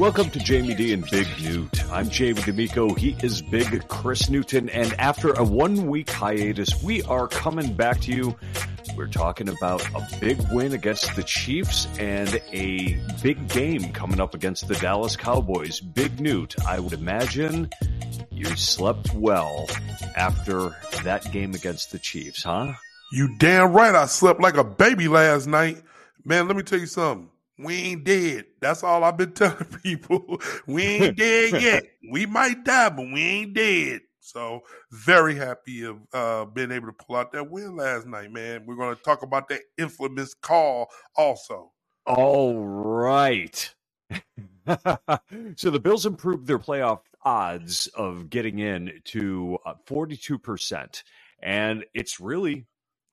Welcome to Jamie D and Big Newt. I'm Jamie D'Amico. He is Big Chris Newton. And after a one week hiatus, we are coming back to you. We're talking about a big win against the Chiefs and a big game coming up against the Dallas Cowboys. Big Newt, I would imagine you slept well after that game against the Chiefs, huh? You damn right I slept like a baby last night. Man, let me tell you something. We ain't dead. That's all I've been telling people. We ain't dead yet. We might die, but we ain't dead. So very happy of uh, being able to pull out that win last night, man. We're going to talk about that infamous call also. All right. so the Bills improved their playoff odds of getting in to uh, 42%. And it's really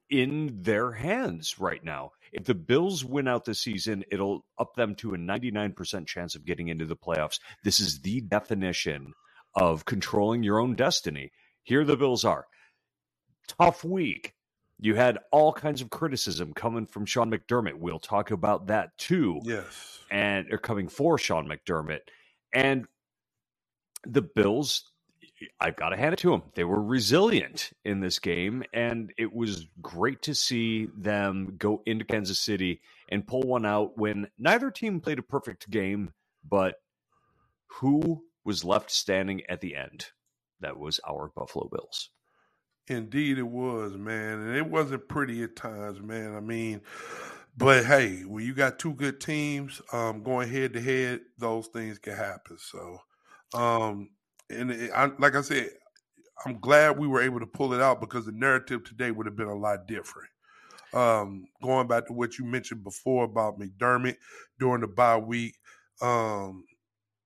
in their hands right now. If the Bills win out this season, it'll up them to a 99% chance of getting into the playoffs. This is the definition of controlling your own destiny. Here the Bills are. Tough week. You had all kinds of criticism coming from Sean McDermott. We'll talk about that too. Yes. And are coming for Sean McDermott. And the Bills I've got to hand it to them. They were resilient in this game, and it was great to see them go into Kansas City and pull one out when neither team played a perfect game, but who was left standing at the end? That was our Buffalo Bills. Indeed, it was, man. And it wasn't pretty at times, man. I mean, but hey, when you got two good teams um, going head to head, those things can happen. So, um, and it, I, like I said, I'm glad we were able to pull it out because the narrative today would have been a lot different. Um, going back to what you mentioned before about McDermott during the bye week, um,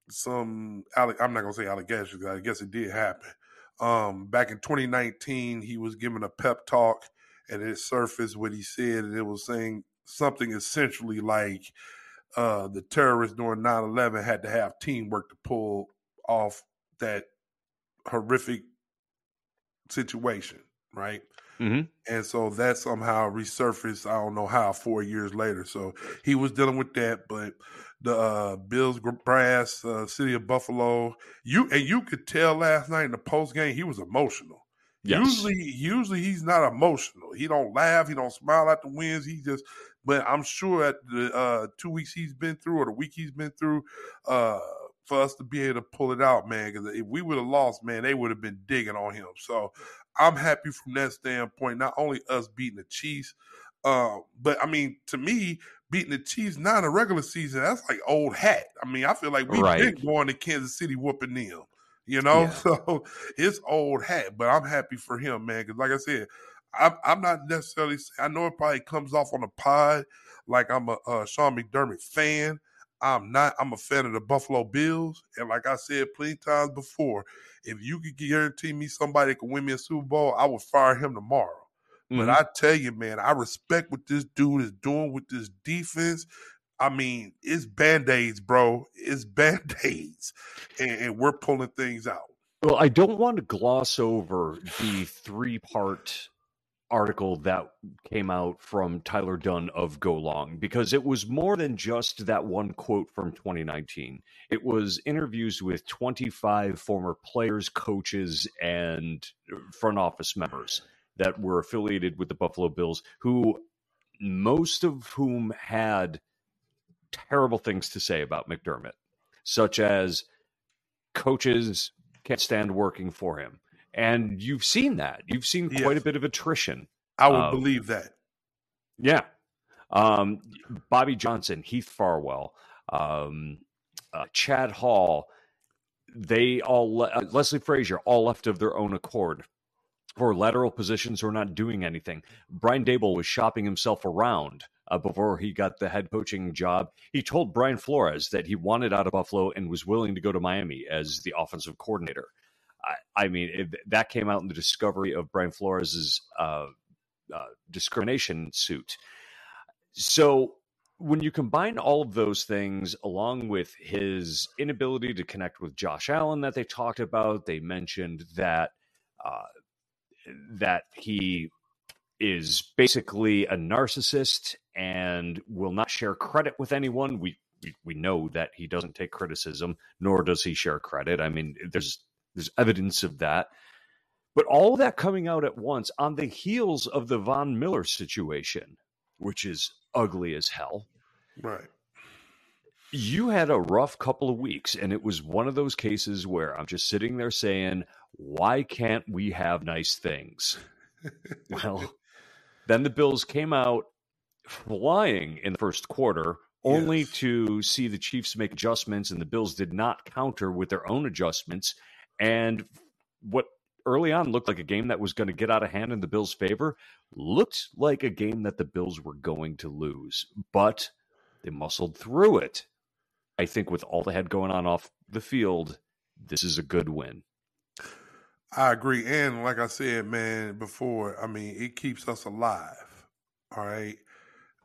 some I'm not gonna say allegations. I guess it did happen. Um, back in 2019, he was giving a pep talk, and it surfaced what he said, and it was saying something essentially like uh, the terrorists during 9/11 had to have teamwork to pull off that horrific situation, right? Mm-hmm. And so that somehow resurfaced. I don't know how four years later. So he was dealing with that, but the uh, Bills brass, uh, city of Buffalo, you and you could tell last night in the post game he was emotional. Yes. Usually, usually he's not emotional. He don't laugh. He don't smile at the wins. He just. But I'm sure at the uh, two weeks he's been through or the week he's been through, uh, for us to be able to pull it out, man. Because if we would have lost, man, they would have been digging on him. So I'm happy from that standpoint. Not only us beating the Chiefs, uh, but I mean, to me, beating the Chiefs not a regular season, that's like old hat. I mean, I feel like we've right. been going to Kansas City whooping them. You know, yeah. so it's old hat, but I'm happy for him, man. Because like I said, I'm, I'm not necessarily. I know it probably comes off on a pod like I'm a, a Sean McDermott fan, I'm not. I'm a fan of the Buffalo Bills, and like I said plenty times before, if you could guarantee me somebody that could win me a Super Bowl, I would fire him tomorrow. Mm-hmm. But I tell you, man, I respect what this dude is doing with this defense. I mean, it's band aids, bro. It's band aids, and, and we're pulling things out. Well, I don't want to gloss over the three part article that came out from Tyler Dunne of Go Long because it was more than just that one quote from 2019. It was interviews with 25 former players, coaches, and uh, front office members that were affiliated with the Buffalo Bills, who most of whom had terrible things to say about McDermott, such as coaches can't stand working for him and you've seen that. You've seen quite a bit of attrition. I would um, believe that. Yeah. Um, Bobby Johnson, Heath Farwell, um, uh, Chad Hall, they all, le- uh, Leslie Frazier, all left of their own accord for lateral positions or not doing anything. Brian Daboll was shopping himself around uh, before he got the head coaching job. He told Brian Flores that he wanted out of Buffalo and was willing to go to Miami as the offensive coordinator. I, I mean, it, that came out in the discovery of Brian Flores's uh, uh, discrimination suit. So when you combine all of those things along with his inability to connect with Josh Allen that they talked about, they mentioned that uh, that he is basically a narcissist and will not share credit with anyone. We, we we know that he doesn't take criticism, nor does he share credit. I mean, there's there's evidence of that. But all of that coming out at once on the heels of the Von Miller situation, which is ugly as hell. Right. You had a rough couple of weeks, and it was one of those cases where I'm just sitting there saying, why can't we have nice things? well, then the Bills came out flying in the first quarter, only Yes. to see the Chiefs make adjustments, and the Bills did not counter with their own adjustments. And what early on looked like a game that was going to get out of hand in the Bills' favor looked like a game that the Bills were going to lose, but they muscled through it. I think with all they had going on off the field, this is a good win. I agree. And like I said, man, before, I mean, it keeps us alive. All right.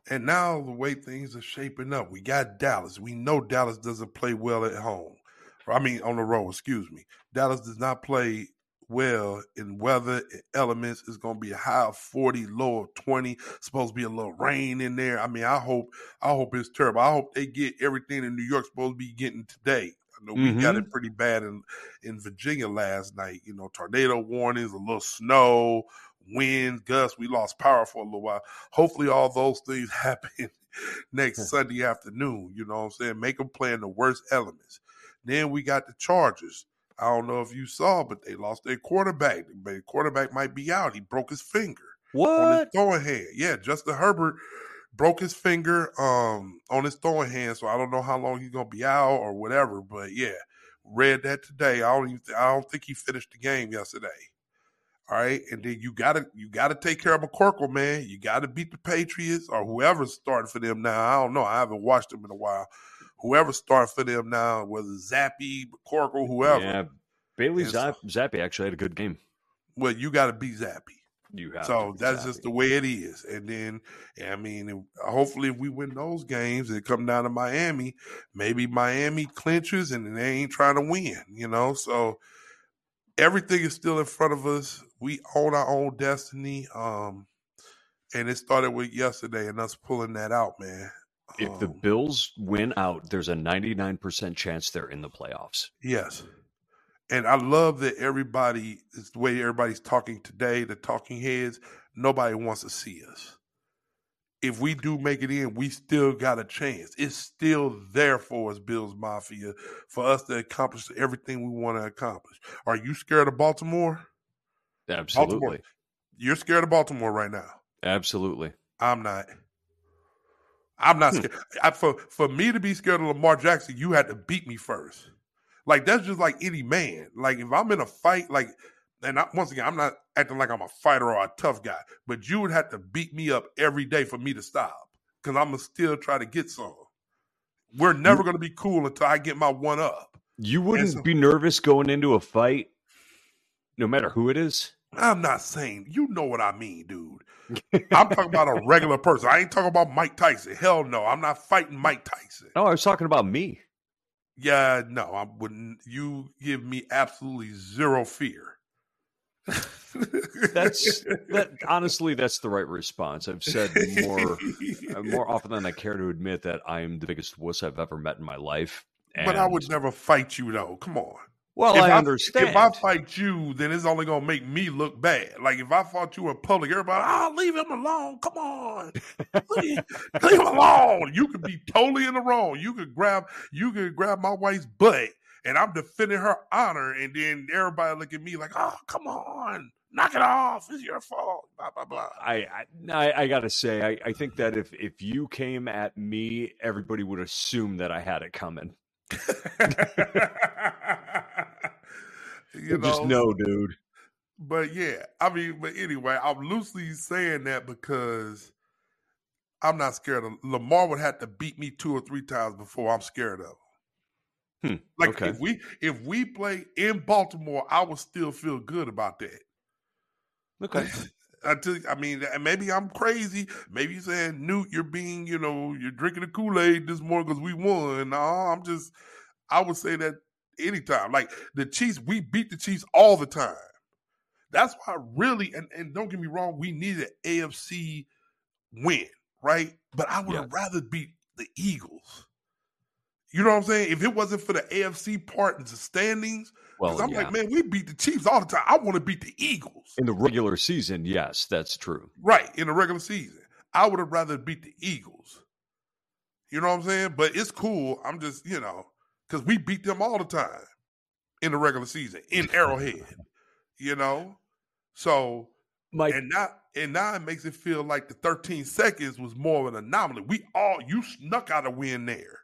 And now the way things are shaping up, we got Dallas. We know Dallas doesn't play well at home. I mean, on the road, excuse me. Dallas does not play well in weather elements. It's going to be a high of 40, low of 20. Supposed to be a little rain in there. I mean, I hope, I hope it's terrible. I hope they get everything in New York supposed to be getting today. I know we got it mm-hmm. pretty bad in in Virginia last night. You know, tornado warnings, a little snow, wind, gusts. We lost power for a little while. Hopefully, all those things happen next Sunday afternoon. You know what I'm saying? Make them play in the worst elements. Then we got the Chargers. I don't know if you saw, but they lost their quarterback. The quarterback might be out. He broke his finger on his throwing hand. Yeah, Justin Herbert broke his finger um on his throwing hand, so I don't know how long he's gonna be out or whatever. But yeah, read that today. I don't even I don't think he finished the game yesterday. All right, and then you gotta you gotta take care of McCorkle, man. You gotta beat the Patriots or whoever's starting for them now. I don't know. I haven't watched them in a while. Whoever's starting for them now, whether Zappe, McCorkle, whoever. Yeah, Bailey Zapp, Zappe actually had a good game. Well, you gotta beat Zappe. You have So to be that's just the way it is. And then, I mean, hopefully, if we win those games and come down to Miami, maybe Miami clinches and they ain't trying to win, you know? So everything is still in front of us. We own our own destiny. Um, and it started with yesterday and us pulling that out, man. If the Um, Bills win out, there's a 99% chance they're in the playoffs. Yes. And I love that everybody, the way everybody's talking today, the talking heads, nobody wants to see us. If we do make it in, we still got a chance. It's still there for us, Bills Mafia, for us to accomplish everything we want to accomplish. Are you scared of Baltimore? Absolutely. You're scared of Baltimore right now. Absolutely. I'm not. I'm not Hmm. scared. I, for for me to be scared of Lamar Jackson, you had to beat me first. Like that's just like any man. Like if I'm in a fight, like and I, once again, I'm not acting like I'm a fighter or a tough guy, but you would have to beat me up every day for me to stop because I'm gonna still try to get some. We're never gonna be cool until I get my one up. You wouldn't so- be nervous going into a fight, no matter who it is? I'm not saying you know what I mean, dude. I'm talking about a regular person. I ain't talking about Mike Tyson. Hell no, I'm not fighting Mike Tyson. No, I was talking about me. Yeah, no, I wouldn't. You give me absolutely zero fear. That's that. Honestly, that's the right response. I've said more uh, more often than I care to admit that I am the biggest wuss I've ever met in my life. But I would never fight you though. Come on. Well, if I understand. If I fight you, then it's only gonna make me look bad. Like if I fought you in public, everybody, I'll oh, leave him alone. Come on, leave, leave him alone. You could be totally in the wrong. You could grab, you could grab my wife's butt, and I'm defending her honor, and then everybody look at me like, oh, come on, knock it off. It's your fault. Blah blah blah. I, I I I gotta say, I, I think that if if you came at me, everybody would assume that I had it coming. you Just know, dude. But yeah, I mean, but anyway, I'm loosely saying that because I'm not scared of Lamar would have to beat me two or three times before I'm scared of him. Hmm, Like okay. if we if we play in Baltimore, I would still feel good about that. Okay. Until I mean, maybe I'm crazy. Maybe you're saying Newt, you're being, you know, you're drinking the Kool Aid this morning because we won. No, I'm just, I would say that anytime. Like the Chiefs, we beat the Chiefs all the time. That's why really, and, and don't get me wrong, we need an AFC win right? But I would have rather beat the Eagles. You know what I'm saying? If it wasn't for the AFC part and the standings, Well, I'm yeah. like, man, we beat the Chiefs all the time. I want to beat the Eagles. in the regular season, yes, that's true. Right, in the regular season. I would have rather beat the Eagles. You know what I'm saying? But it's cool. I'm just, you know, because we beat them all the time in the regular season in Arrowhead. You know? So My and now and now it makes it feel like the 13 seconds was more of an anomaly. We all you snuck out a win there.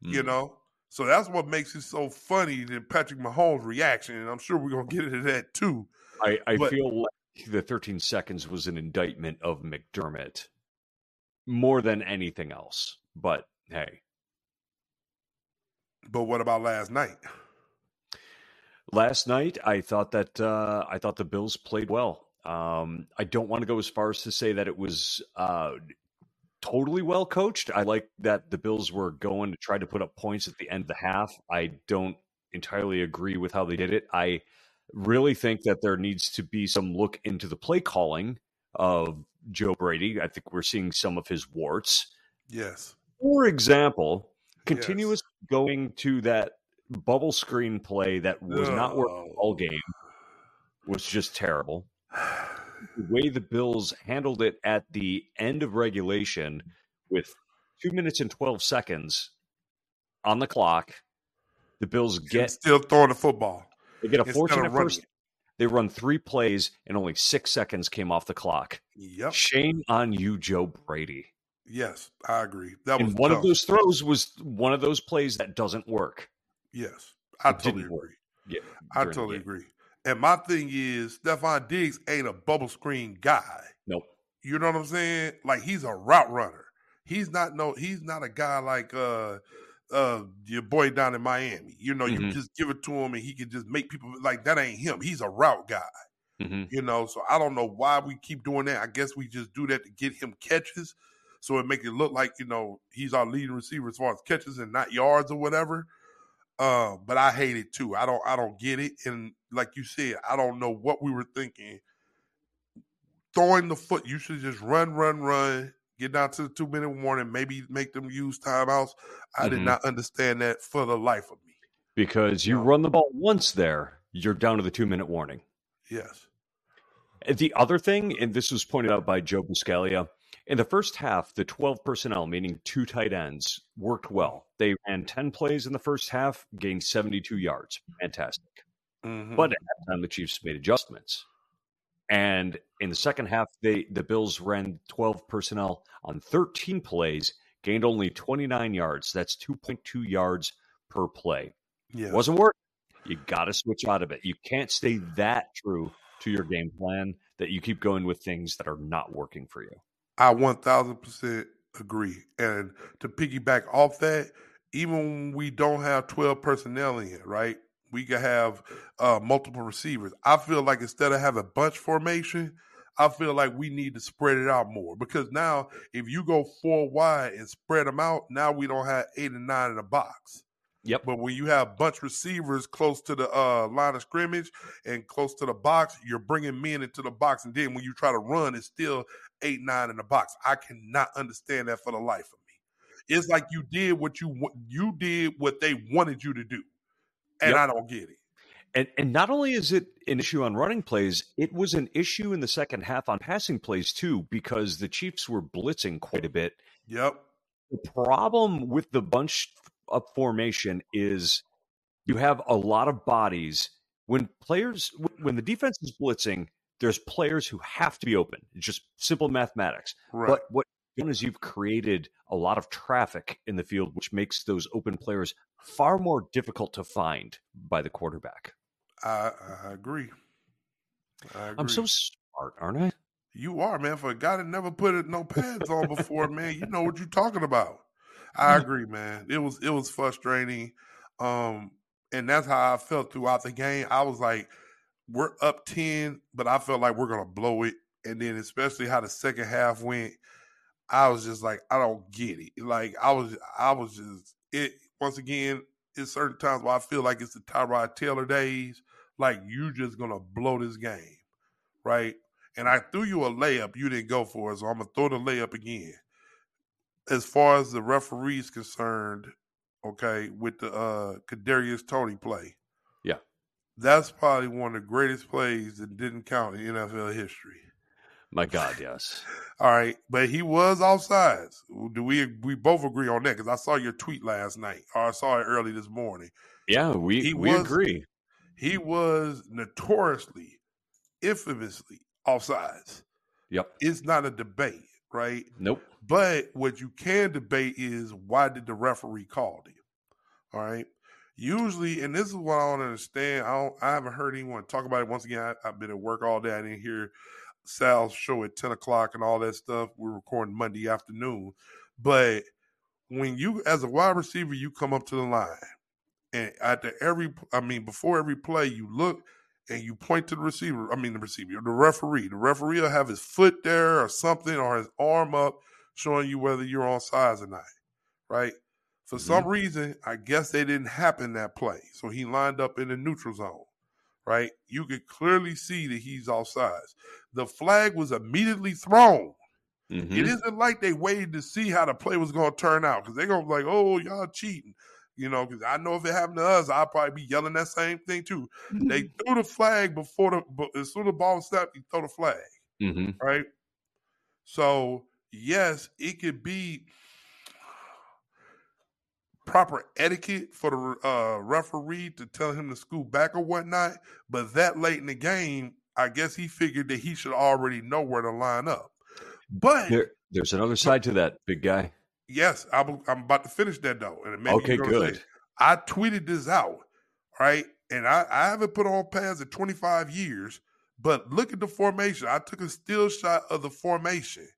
You Mm. know? So that's what makes it so funny that Patrick Mahomes' reaction, and I'm sure we're gonna get into that too. I, I But- feel like the 13 seconds was an indictment of McDermott more than anything else. But hey, But what about last night? last night I thought that uh, I thought the Bills played well. Um, I don't want to go as far as to say that it was uh, totally well coached. I like that the Bills were going to try to put up points at the end of the half. I don't entirely agree with how they did it. I really think that there needs to be some look into the play calling of Joe Brady. I think we're seeing some of his warts. Yes. For example, continuous going to that bubble screen play that was not working all game was just terrible. The way the Bills handled it at the end of regulation with two minutes and 12 seconds on the clock, the Bills Get still throwing the football. they get a fortunate first. They run three plays and only six seconds came off the clock. Yep. Shame on you, Joe Brady. Yes, I agree. That was And one of those throws was one of those plays that doesn't work. Yes, I It totally agree. Yeah, I totally agree. And my thing is, Stefon Diggs ain't a bubble screen guy. Nope. You know what I'm saying? Like he's a route runner. He's not no. He's not a guy like uh uh your boy down in Miami. You know, you Mhm. just give it to him and he can just make people like that. Ain't him. He's a route guy. hmm You know, so I don't know why we keep doing that. I guess we just do that to get him catches, so it make it look like you know he's our leading receiver as far as catches and not yards or whatever. Uh, but I hate it too. I don't. I don't get it. And like you said, I don't know what we were thinking. Throwing the foot, you should just run, run, run. Get down to the two minute warning. Maybe make them use timeouts. I did Mhm. not understand that for the life of me. Because you run the ball once there, you're down to the two minute warning. Yes. The other thing, and this was pointed out by Joe Buscaglia, in the first half, the 12 personnel, meaning two tight ends, worked well. They ran 10 plays in the first half, gained 72 yards. Fantastic. Mhm. But at that time, the Chiefs made adjustments. And in the second half, they the Bills ran 12 personnel on 13 plays, gained only 29 yards. That's 2.2 yards per play. yeah. Wasn't working. You got to switch out of it. You can't stay that true to your game plan that you keep going with things that are not working for you. I one thousand percent agree. And to piggyback off that, even when we don't have twelve personnel in here, right? We can have uh, multiple receivers. I feel like instead of having bunch formation, I feel like we need to spread it out more because now if you go four wide and spread them out, now we don't have eight and nine in the box. Yep. But when you have bunch receivers close to the uh, line of scrimmage and close to the box, you're bringing men into the box, and then when you try to run, it's still eight nine in the box. I cannot understand that for the life of me. It's like you did what you you did what they wanted you to do, and Yep. I don't get it. And and not only is it an issue on running plays, it was an issue in the second half on passing plays too, because the Chiefs were blitzing quite a bit. Yep. The problem with the bunch up formation is you have a lot of bodies. When players, when the defense is blitzing, there's players who have to be open. It's just simple mathematics. Right. But what you've done is you've created a lot of traffic in the field, which makes those open players far more difficult to find by the quarterback. I, I agree. I agree. I'm so smart, aren't I? You are, man. For a guy that never put it, no pads on before, man, you know what you're talking about. I agree, man. It was it was frustrating. Um, and that's how I felt throughout the game. I was like, we're up 10, but I felt like we're gonna blow it. And then especially how the second half went, I was just like, I don't get it. Like I was I was just it once again, it's certain times where I feel like it's the Tyrod Taylor days. Like you just gonna blow this game, right? And I threw you a layup, you didn't go for it, so I'm gonna throw the layup again. as far as the referees concerned, okay, with the uh Kadarius Toney play. That's probably one of the greatest plays that didn't count in NFL history. My God, yes. All right, but he was offsides. Do we we both agree on that? Because I saw your tweet last night, or I saw it early this morning. Yeah, we He we was- agree. He was notoriously, infamously offsides. Yep. It's not a debate, right? Nope. But what you can debate is why did the referee call him? All right. Usually, and this is what I don't understand. I don't. I haven't heard anyone talk about it. Once again, I, I've been at work all day. I didn't hear Sal's show at ten o'clock and all that stuff. We're recording Monday afternoon, but when you, as a wide receiver, you come up to the line, and after every, I mean, before every play, you look and you point to the receiver. I mean, the receiver, the referee. The referee will have his foot there or something, or his arm up, showing you whether you're on sides or not. Right. For some reason, I guess they didn't happen that play. So he lined up in the neutral zone. Right. You could clearly see that he's offsides. The flag was immediately thrown. Mhm. It isn't like they waited to see how the play was going to turn out because they're going to be like, oh, y'all cheating. You know, because I know if it happened to us, I'd probably be yelling that same thing too. They threw the flag before the, but as soon as the ball was snapped, you throw the flag, Mhm. right? So, yes, it could be proper etiquette for the uh, referee to tell him to scoot back or whatnot. But that late in the game, I guess he figured that he should already know where to line up. But There, there's another side to that, big guy. yes, I'm, I'm about to finish that though. And Okay, you're say- good. I tweeted this out, right? And I, I haven't put on pads in 25 years, but look at the formation. I took a still shot of the formation.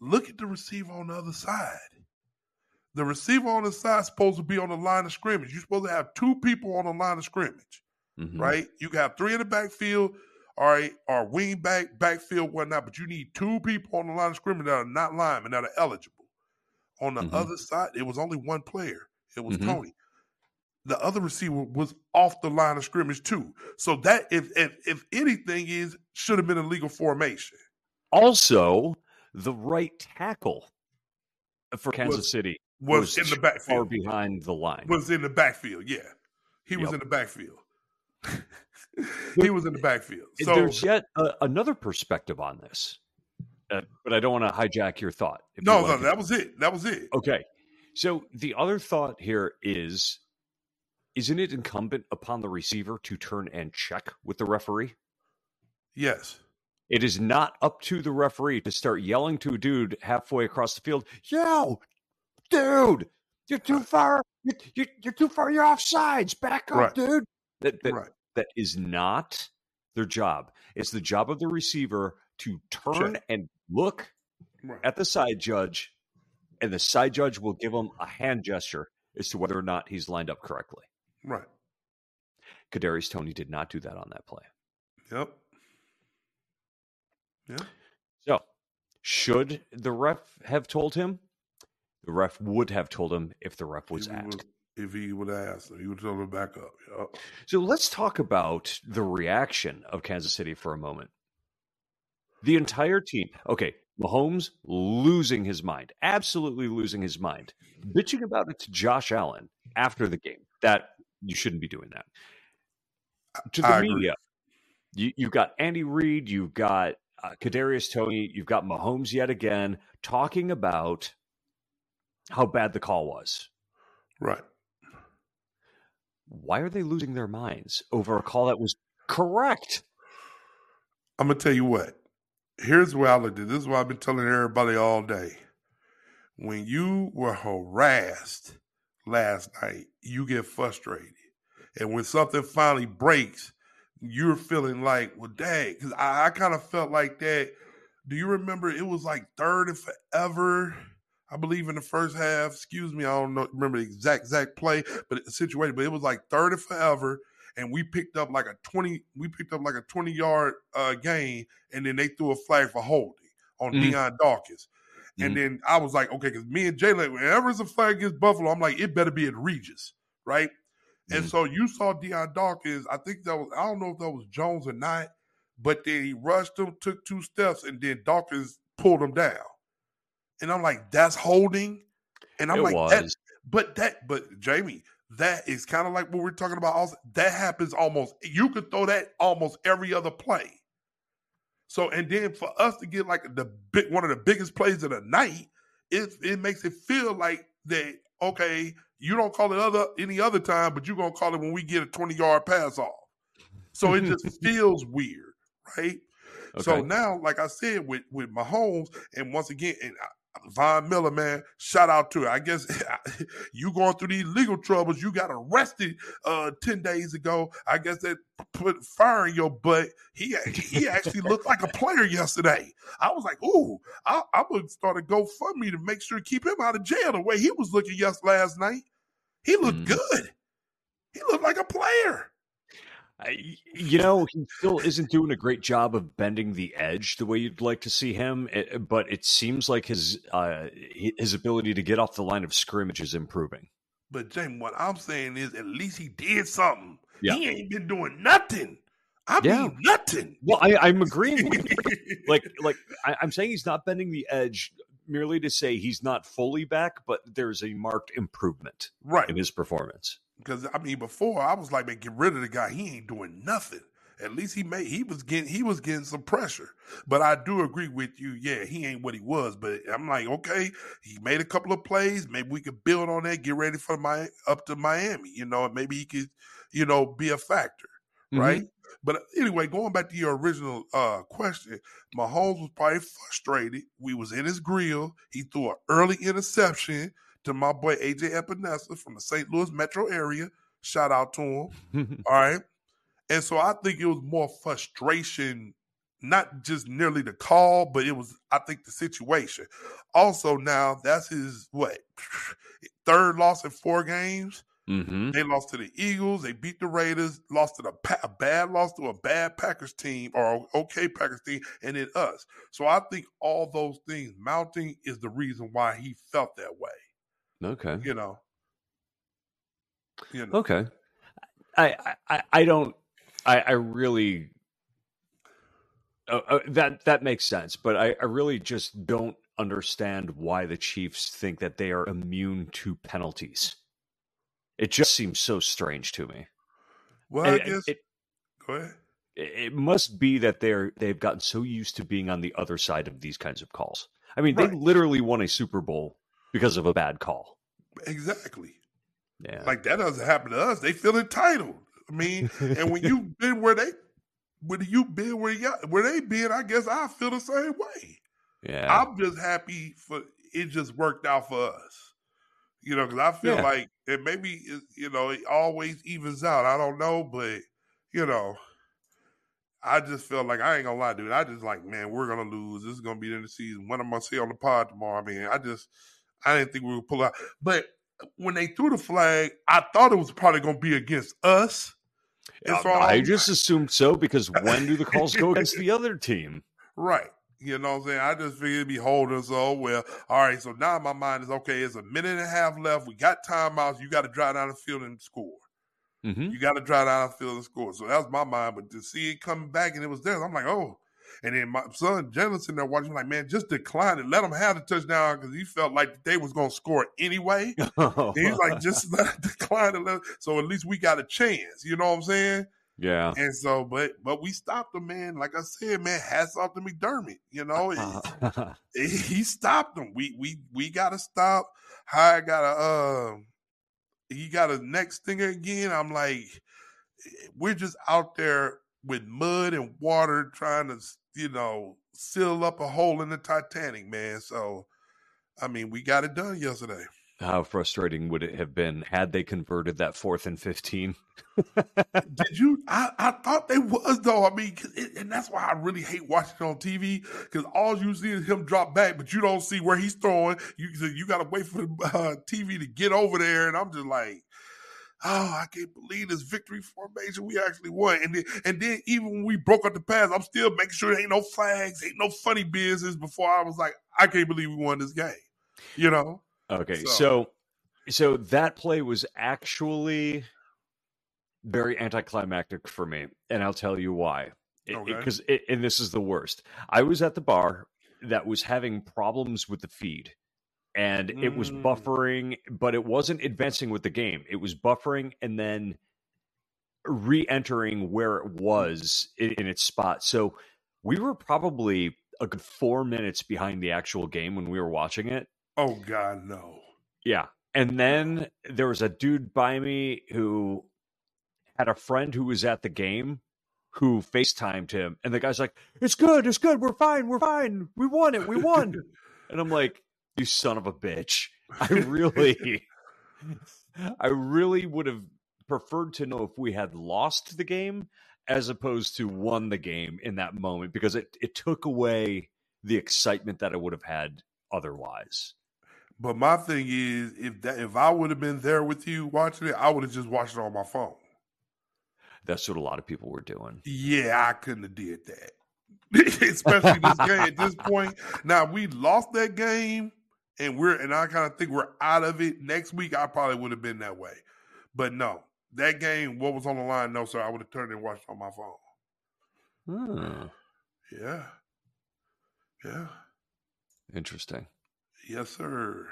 Look at the receiver on the other side. The receiver on the side is supposed to be on the line of scrimmage. You're supposed to have two people on the line of scrimmage, Mhm. right? You can have three in the backfield, all right, or wing back, backfield, whatnot, but you need two people on the line of scrimmage that are not linemen, that are eligible. On the Mhm. other side, it was only one player. It was Mhm. Toney. The other receiver was off the line of scrimmage too. So that if if if anything is should have been a legal formation. Also, the right tackle for Kansas Was- City Was, in the backfield. far behind the line. Was in the backfield, yeah. He was in the backfield. he was in the backfield. So There's yet a, another perspective on this, uh, but I don't want to hijack your thought. no, no, that was it. That was it. Okay. So the other thought here is isn't it incumbent upon the receiver to turn and check with the referee? Yes. It is not up to the referee to start yelling to a dude halfway across the field, yo, dude, uh you're too far. You're, you're, you're too far. You're off sides. Back up, Right. dude. That, that, right. that is not their job. It's the job of the receiver to turn Check. and look Right. at the side judge, and the side judge will give him a hand gesture as to whether or not he's lined up correctly. Right. Kadarius Toney did not do that on that play. Yep. Yeah. So, should the ref have told him? The ref would have told him if the ref was if asked. would, if he would have asked him, he would tell him back up. Yep. So let's talk about the reaction of Kansas City for a moment. The entire team, okay, Mahomes losing his mind, absolutely losing his mind, bitching about it to Josh Allen after the game. That you shouldn't be doing that. To the I media, you, you've got Andy Reid, you've got uh, Kadarius Toney, you've got Mahomes yet again talking about how bad the call was. Right. Why are they losing their minds over a call that was correct? I'm gonna tell you what. Here's what I looked at. This is what I've been telling everybody all day. When you were harassed last night, you get frustrated, and when something finally breaks, you're feeling like, "Well, dang," because I, I kind of felt like that. Do you remember? It was like third and forever. I believe in the first half. Excuse me, I don't know, remember the exact exact play, but it's situation, But it was like third and forever and we picked up like a 20 we picked up like a 20 yard uh gain and then they threw a flag for holding on Mhm. Dion Dawkins. Mhm. And then I was like, okay, because me and Jalen, whenever it's a flag against Buffalo, I'm like, it better be egregious, right? And Mhm. so you saw Dion Dawkins, I think that was, I don't know if that was Jones or not, but then he rushed him, took two steps, and then Dawkins pulled him down. And I'm like, that's holding, and I'm It like, was. that, but that, but Jamie, that is kind of like what we're talking about. Also, that happens almost. You could throw that almost every other play. So, and then for us to get like the big one of the biggest plays of the night, it it makes it feel like that. Okay, you don't call it other any other time, but you're gonna call it when we get a 20 yard pass off. So it just feels weird, right? So now, like I said, with with Mahomes, and once again, and Von Miller, man, shout out to it. I guess you going through these legal troubles. You got arrested uh ten days ago. I guess that put fire in your butt. He he actually looked like a player yesterday. I was like, ooh, I, I would start a GoFundMe to make sure to keep him out of jail the way he was looking yes last night. He looked Mm. good. He looked like a player. I- you know, he still isn't doing a great job of bending the edge the way you'd like to see him. It, but it seems like his uh, his ability to get off the line of scrimmage is improving. But James, what I'm saying is, at least he did something. Yeah. He ain't been doing nothing. I Yeah. mean, nothing. Well, I, I'm agreeing. with you. like, like I, I'm saying, he's not bending the edge merely to say he's not fully back, but there's a marked improvement right. in his performance. Because I mean, before I was like, man, get rid of the guy. He ain't doing nothing. At least he made he was getting he was getting some pressure. But I do agree with you. Yeah, he ain't what he was. But I'm like, okay, he made a couple of plays. Maybe we could build on that. Get ready for my up to Miami. You know, maybe he could, you know, be a factor. right? But anyway, going back to your original uh, question, Mahomes was probably frustrated. We was in his grill. He threw an early interception to my boy AJ Epenesa from the St. Louis metro area. Shout out to him. All right. And so I think it was more frustration, not just nearly the call, but it was, I think, the situation. Also, now that's his what third loss in four games. Mhm. They lost to the Eagles. They beat the Raiders. Lost to the pa- a bad loss to a bad Packers team or okay Packers team, and then us. So I think all those things mounting is the reason why he felt that way. Okay. You know. You know. Okay. I I, I don't. I, I really. Uh, uh, that that makes sense, but I, I really just don't understand why the Chiefs think that they are immune to penalties. It just seems so strange to me. Well, I And- and guess. it, go ahead. it must be that they're they've gotten so used to being on the other side of these kinds of calls. I mean, they literally won a Super Bowl because of a bad call. Exactly. Yeah. Like that doesn't happen to us. They feel entitled. I mean, and when you've been where they, when you been where you where they been, I guess I feel the same way. yeah. I'm just happy for it just worked out for us. You know, because I feel Yeah. like and maybe it, you know it always evens out. I don't know, but you know, I just feel like I ain't gonna lie, dude. I just like, man, we're gonna lose. This is gonna be the end of the season. What am I gonna say on the pod tomorrow? I mean, I just I didn't think we would pull out. But when they threw the flag, I thought it was probably gonna be against us. So I just assumed so because when do the calls go against the other team? Right. You know what I'm saying? I just figured it'd be holding so well. All right, so now my mind is okay, it's a minute and a half left. We got timeouts. You got to drive down the field and score. hmm You got to drive down the field and score. So that was my mind. But to see it coming back and it was there, I'm like, oh. And then my son Jalen sitting there watching, like, man, just decline it. Let him have the touchdown because he felt like they was going to score anyway. And he's like, just let it decline it. Let so at least we got a chance. You know what I'm saying? yeah. And so, but but we stopped him, man. Like I said, man, hats off to McDermott. You know, Uh, he stopped him. We we we gotta stop. How I gotta uh he got a next thing again. I'm like, we're just out there with mud and water trying to, you know, seal up a hole in the Titanic, man. So I mean, we got it done yesterday. How frustrating would it have been had they converted that fourth and 15? Did you? I, I thought they was though. I mean, 'cause it, and that's why I really hate watching it on TV because all you see is him drop back, but you don't see where he's throwing. You so you got to wait for the uh, TV to get over there, and I'm just like, oh, I can't believe this victory formation. We actually won, and then and then even when we broke up the pass, I'm still making sure there ain't no flags, ain't no funny business. Before I was like, I can't believe we won this game. You know? Okay, So- so so that play was actually very anticlimactic for me, and I'll tell you why. Okay. Because and this is the worst. I was at the bar that was having problems with the feed. And it was Mm. buffering, but it wasn't advancing with the game. It was buffering and then re-entering where it was in, in its spot. So we were probably a good four minutes behind the actual game when we were watching it. Oh God, no. Yeah. And then there was a dude by me who had a friend who was at the game who FaceTimed him. And the guy's like, It's good. It's good. We're fine. We're fine. We won it. We won. and I'm like, You son of a bitch. I really, I really would have preferred to know if we had lost the game as opposed to won the game in that moment because it, it took away the excitement that I would have had otherwise. But my thing is, if that if I would have been there with you watching it, I would have just watched it on my phone. That's what a lot of people were doing. Yeah, I couldn't have did that. Especially this game at this point. Now we lost that game, and we're and I kind of think we're out of it. Next week, I probably would have been that way. But no, that game, what was on the line? No, sir. I would have turned and watched on my phone. Hmm, Yeah, yeah, interesting. yes, sir.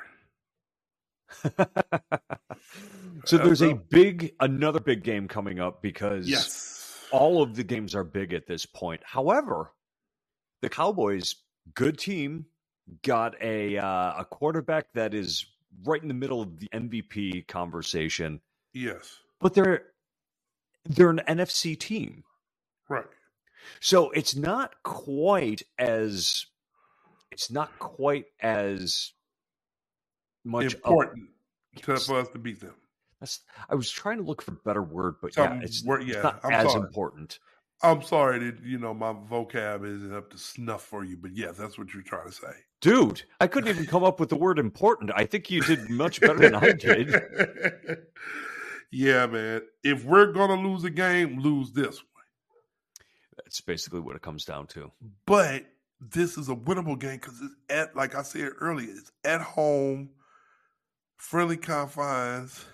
so there's a big, another big game coming up because Yes. all of the games are big at this point. However, the Cowboys, good team, got a uh, a quarterback that is right in the middle of the MVP conversation, Yes. but they're they're an NFC team. Right. So it's not quite as it's not quite as much of- Important to, Yes. for us to beat them. That's, I was trying to look for a better word, but yeah, Some it's, word- it's yeah, not I'm as sorry. important. I'm sorry that you know my vocab isn't up to snuff for you, but yeah, that's what you're trying to say. Dude, I couldn't even come up with the word important. I think you did much better than I did. yeah, man. If we're gonna lose a game, lose this one. That's basically what it comes down to. But this is a winnable game because it's at, like I said earlier, it's at home, friendly confines,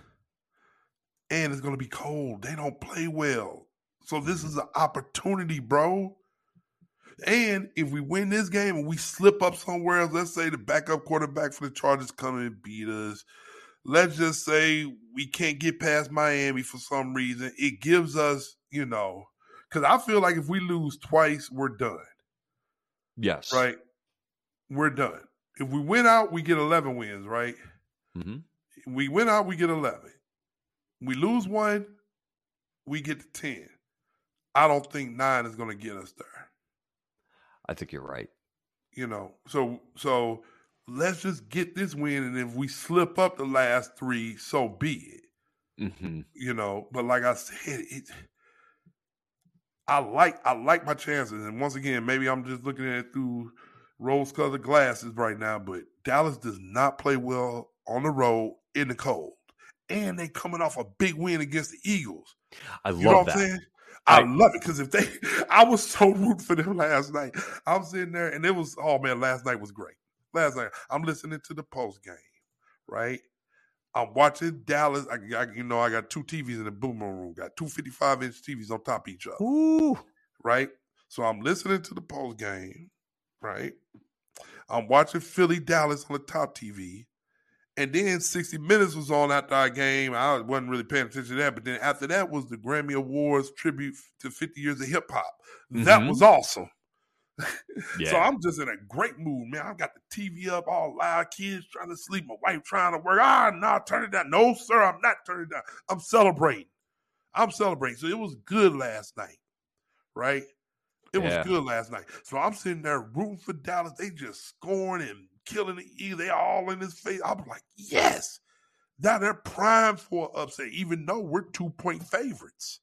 and it's gonna be cold. They don't play well, so this is an opportunity, bro. And if we win this game and we slip up somewhere else, let's say the backup quarterback for the Chargers come and beat us. Let's just say we can't get past Miami for some reason. It gives us, you know, because I feel like if we lose twice, we're done. Yes. Right? We're done. If we win out, we get 11 wins, right? hmm We win out, we get 11. We lose one, we get to 10. I don't think nine is going to get us there. I think you're right. you know so so let's just get this win and if we slip up the last three so be it hmm you know but like i said it i like i like my chances and once again maybe i'm just looking at it through rose colored glasses right now but dallas does not play well on the road in the cold and they coming off a big win against the eagles I you know love that. I love it because if they, I was so rooting for them last night. I was in there and it was, oh man, last night was great. Last night, I'm listening to the post game, right? I'm watching Dallas. I, I, you know, I got two TVs in the boom room. Got two 55 inch TVs on top of each other, Ooh. right? So I'm listening to the post game, right? I'm watching Philly Dallas on the top TV. And then 60 Minutes was on after our game. I wasn't really paying attention to that. But then after that was the Grammy Awards tribute to 50 years of hip hop. That Mhm. was awesome. Yeah. So I'm just in a great mood, man. I've got the TV up all loud, kids trying to sleep, my wife trying to work. Ah, no, turn it down. No, sir, I'm not turning it down. I'm celebrating. I'm celebrating. So it was good last night, right? It was good last night. So I'm sitting there rooting for Dallas. They just scoring and killing the E. They all in his face. I'm like, yes. Now they're primed for an upset, even though we're two point favorites.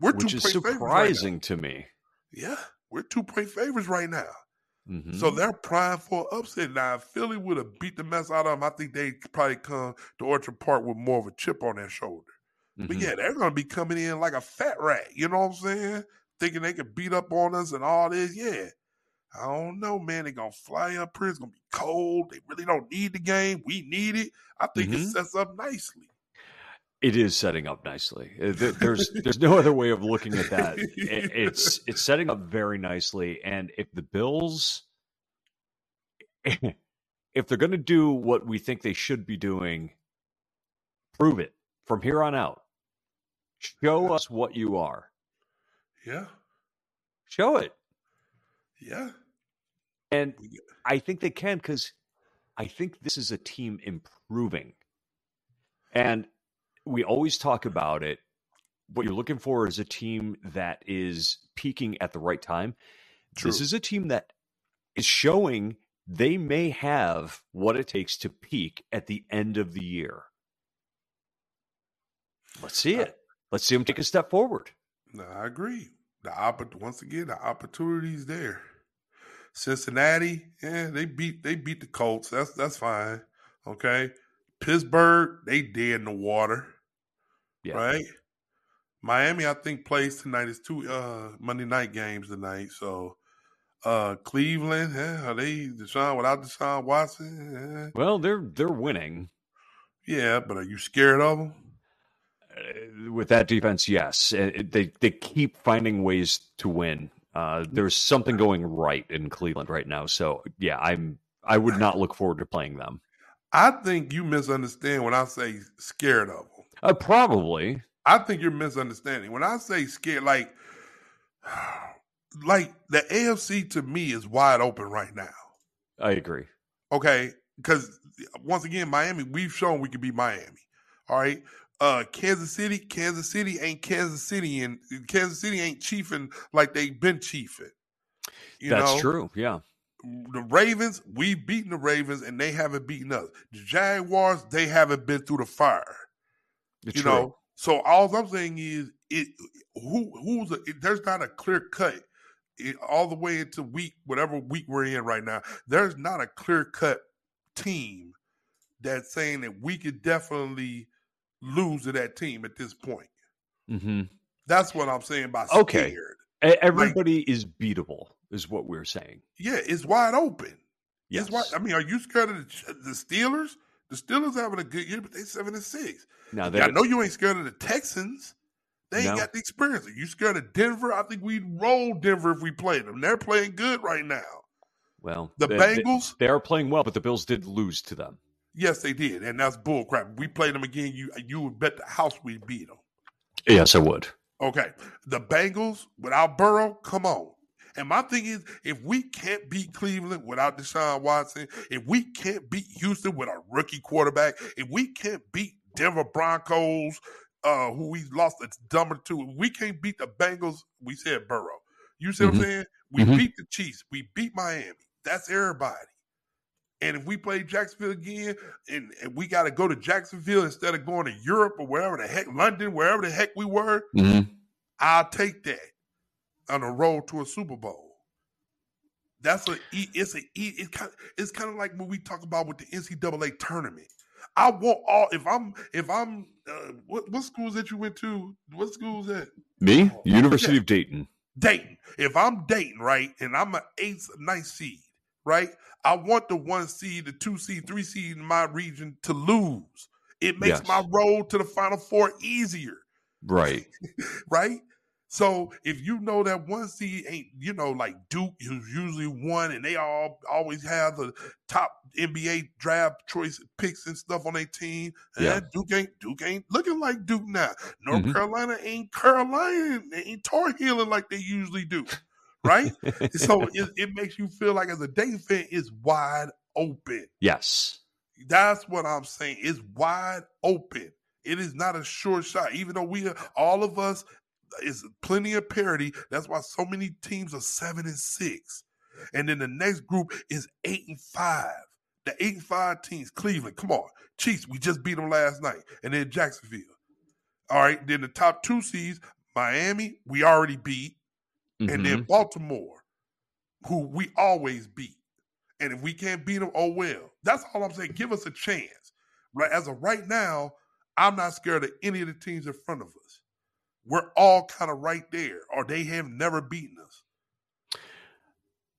We're Which is two-point favorites right surprising to me. Yeah, we're two point favorites right now. Mhm. So they're primed for upset. Now, if Philly would have beat the mess out of them, I think they'd probably come to Orchard Park with more of a chip on their shoulder. But Mhm. yeah, they're going to be coming in like a fat rat. You know what I'm saying? Thinking they could beat up on us and all this. Yeah. I don't know, man. They're going to fly up here. It's going to be cold. They really don't need the game. We need it. I think it Mhm. sets up nicely. It is setting up nicely. Uh, There's there's no other way of looking at that. It's it's setting up very nicely, and if the Bills if they're going to do what we think they should be doing, prove it from here on out. Show us what you are. Yeah. Show it. Yeah. And I think they can because I think this is a team improving. And we always talk about it. What you're looking for is a team that is peaking at the right time. True. This is a team that is showing they may have what it takes to peak at the end of the year. Let's see it. Let's see them take a step forward. No, I agree. The oppor- once again, the opportunity's there. Cincinnati, yeah, they beat they beat the Colts. That's that's fine. Okay. Pittsburgh, they dead in the water. Yeah. Right? Miami, I think, plays tonight. It's two uh Monday night games tonight. So uh Cleveland, yeah, are they Deshaun without Deshaun Watson? Well, they're they're winning Yeah. yeah, but are you scared of them? Uh, with that defense. Yes, Uh, they they keep finding ways to win. Uh, there's something going right in Cleveland right now. So yeah, I'm I would not look forward to playing them. I think you misunderstand when I say scared of them. Uh, probably. I think you're misunderstanding. When I say scared, like, like the AFC to me is wide open right now. I agree. Okay, because once again, Miami, we've shown we can be Miami. All right. Uh, Kansas City, Kansas City ain't Kansas City, and Kansas City ain't chiefing like they've been chiefing. You That's know? true. Yeah. The Ravens, we've beaten the Ravens, and they haven't beaten us. The Jaguars, they haven't been through the fire. It's you true. know. So all I'm saying is, it who who's a, it, there's not a clear cut it, all the way into week whatever week we're in right now. There's not a clear cut team that's saying that we could definitely lose to that team at this point. hmm That's what I'm saying by Okay. scared. Everybody is beatable, is what we're saying. Yeah, it's wide open. Yes. It's wide. I mean, are you scared of the, the Steelers? The Steelers having a good year, but they seven and six. now I know you ain't scared of the Texans. They ain't No. got the experience. Are you scared of Denver? I think we'd roll Denver if we played them. They're playing good right now. well, The they, they- Bengals, they are playing well, but the Bills did lose to them. Yes, they did, and that's bullcrap. We played them again. You you would bet the house we beat them. Yes, I would. Okay, the Bengals without Burrow, come on. And my thing is, if we can't beat Cleveland without Deshaun Watson, if we can't beat Houston with a rookie quarterback, if we can't beat Denver Broncos, uh, who we lost a dumber to, if we can't beat the Bengals, we said Burrow. You see what I'm Mhm. saying? We Mhm. beat the Chiefs. We beat Miami. That's everybody. And if we play Jacksonville again, and, and we got to go to Jacksonville instead of going to Europe or wherever the heck, London, wherever the heck we were, Mm-hmm. I'll take that on a road to a Super Bowl. That's a it's a it's kind it's kind of like when we talk about with the NCAA tournament. I want all if I'm if I'm uh, what what schools that you went to? What schools that Me, Oh, University of Dayton. Dayton? If I'm Dayton, right, and I'm an eighth, ninth seed, right? I want the one seed, the two seed, three seed in my region to lose. It makes Yes. my road to the Final Four easier Right. right? So if you know that one seed ain't, you know, like Duke, who's usually one, and they all always have the top NBA draft choice picks and stuff on their team. Yeah. Yeah, Duke ain't Duke ain't looking like Duke now. North Mhm. Carolina ain't Carolina, they ain't tar heeling like they usually do, right? so it, it makes you feel like as a Dayton fan, it's wide open. yes. That's what I'm saying. It's wide open. It is not a sure shot. Even though we are, all of us is plenty of parity. That's why so many teams are seven and six. And then the next group is eight and five. The eight and five teams, Cleveland, come on. Chiefs, we just beat them last night. And then Jacksonville. All right. Then the top two seeds, Miami, we already beat. And then Mhm. Baltimore, who we always beat. And if we can't beat them, oh well. That's all I'm saying. Give us a chance. Right as of right now, I'm not scared of any of the teams in front of us. We're all kind of right there, or they have never beaten us.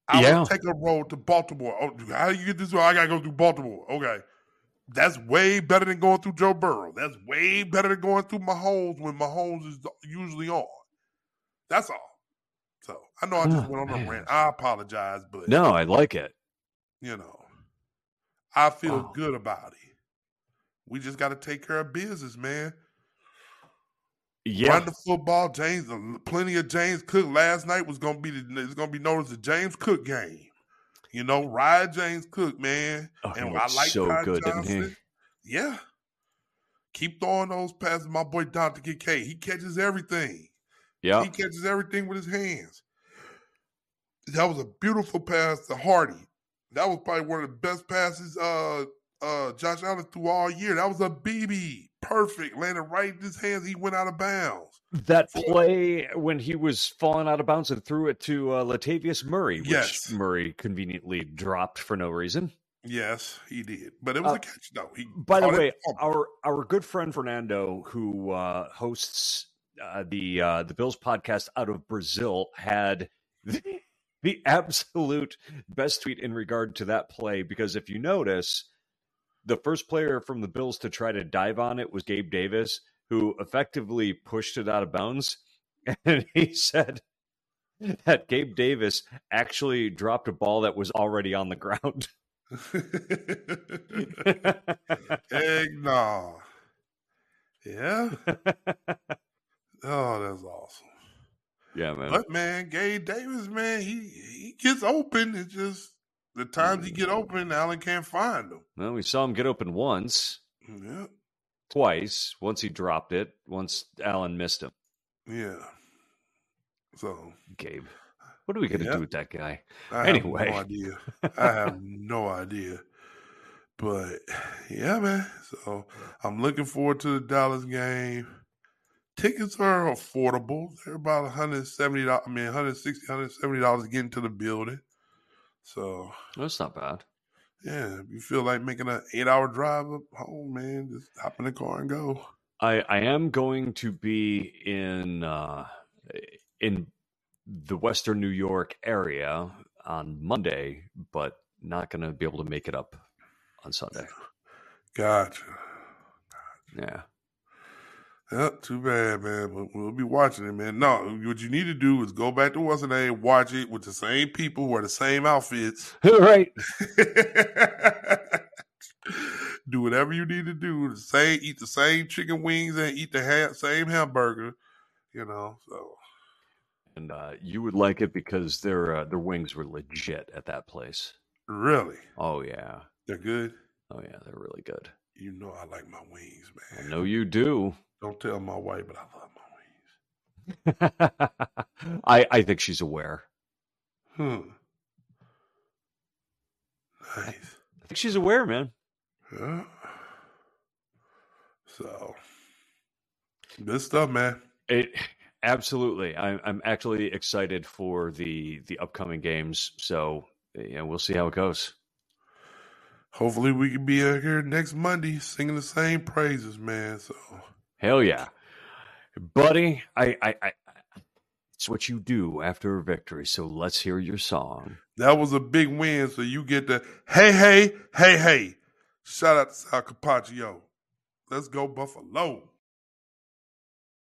I Yeah. would take a road to Baltimore. Oh, how do you get this? I gotta go through Baltimore. Okay. That's way better than going through Joe Burrow. That's way better than going through Mahomes when Mahomes is usually on. That's all. So I know I just Oh, went on man. a rant. I apologize, but No, I like it. you know, I feel Wow. good about it. We just got to take care of business, man. Yeah, Run the football, James. Plenty of James Cook last night was gonna be the it's gonna be known as the James Cook game. You know, ride James Cook, man. Oh, and I like so Ty good, didn't he? Johnson. Yeah. Keep throwing those passes, my boy Dalton Kincaid. He catches everything. Yeah. He catches everything with his hands. That was a beautiful pass to Hardy. That was probably one of the best passes uh uh Josh Allen threw all year. That was a BB. Perfect. Landed right in his hands. He went out of bounds. That play when he was falling out of bounds and threw it to uh, Latavius Murray, which Yes. Murray conveniently dropped for no reason. Yes, he did. But it was Uh, a catch though. He By the way, our our good friend Fernando, who uh, hosts uh, the uh, the Bills podcast out of Brazil, had the, the absolute best tweet in regard to that play because if you notice, the first player from the Bills to try to dive on it was Gabe Davis, who effectively pushed it out of bounds, and he said that Gabe Davis actually dropped a ball that was already on the ground. Egg no. Yeah. Oh, that's awesome. yeah, man. But man, Gabe Davis, man, he he gets open. It's just the times he get open, Allen can't find him. Well, we saw him get open once, Yeah, twice. Once he dropped it. Once Allen missed him. yeah. So Gabe, what are we Yeah. do with that guy? I Anyway. have no idea. I have no idea. But yeah, man. So I'm looking forward to the Dallas game. Tickets are affordable. They're about one hundred seventy dollars. I mean 160 170 dollars to get into the building. So That's not bad. yeah, if you feel like making an eight hour drive up home, man, just hop in the car and go. I I am going to be in uh, in the Western New York area on Monday, but not going to be able to make it up on Sunday. Gotcha. Yeah. Yeah, too bad, man. But we'll be watching it, man. No, what you need to do is go back to what's the name, watch it with the same people, wear the same outfits. right. do whatever you need to do. The same, eat the same chicken wings and eat the ha- same hamburger. You know, so And uh, you would like it because their uh, their wings were legit at that place. really, Oh yeah. they're good. Oh yeah, they're really good. You know, I like my wings, man. I know you do. Don't tell my wife, but I love my wings. I I think she's aware. Hmm. Nice. I think she's aware, man. Yeah. So, good stuff, man. It absolutely. I'm I'm actually excited for the the upcoming games. So yeah, we'll see how it goes. Hopefully, we can be out here next Monday singing the same praises, man. So, Hell yeah, buddy! I I, I it's what you do after a victory. So let's hear your song. that was a big win. So, you get the hey, hey, hey, hey. Shout out to Sal Capaccio. Let's go, Buffalo.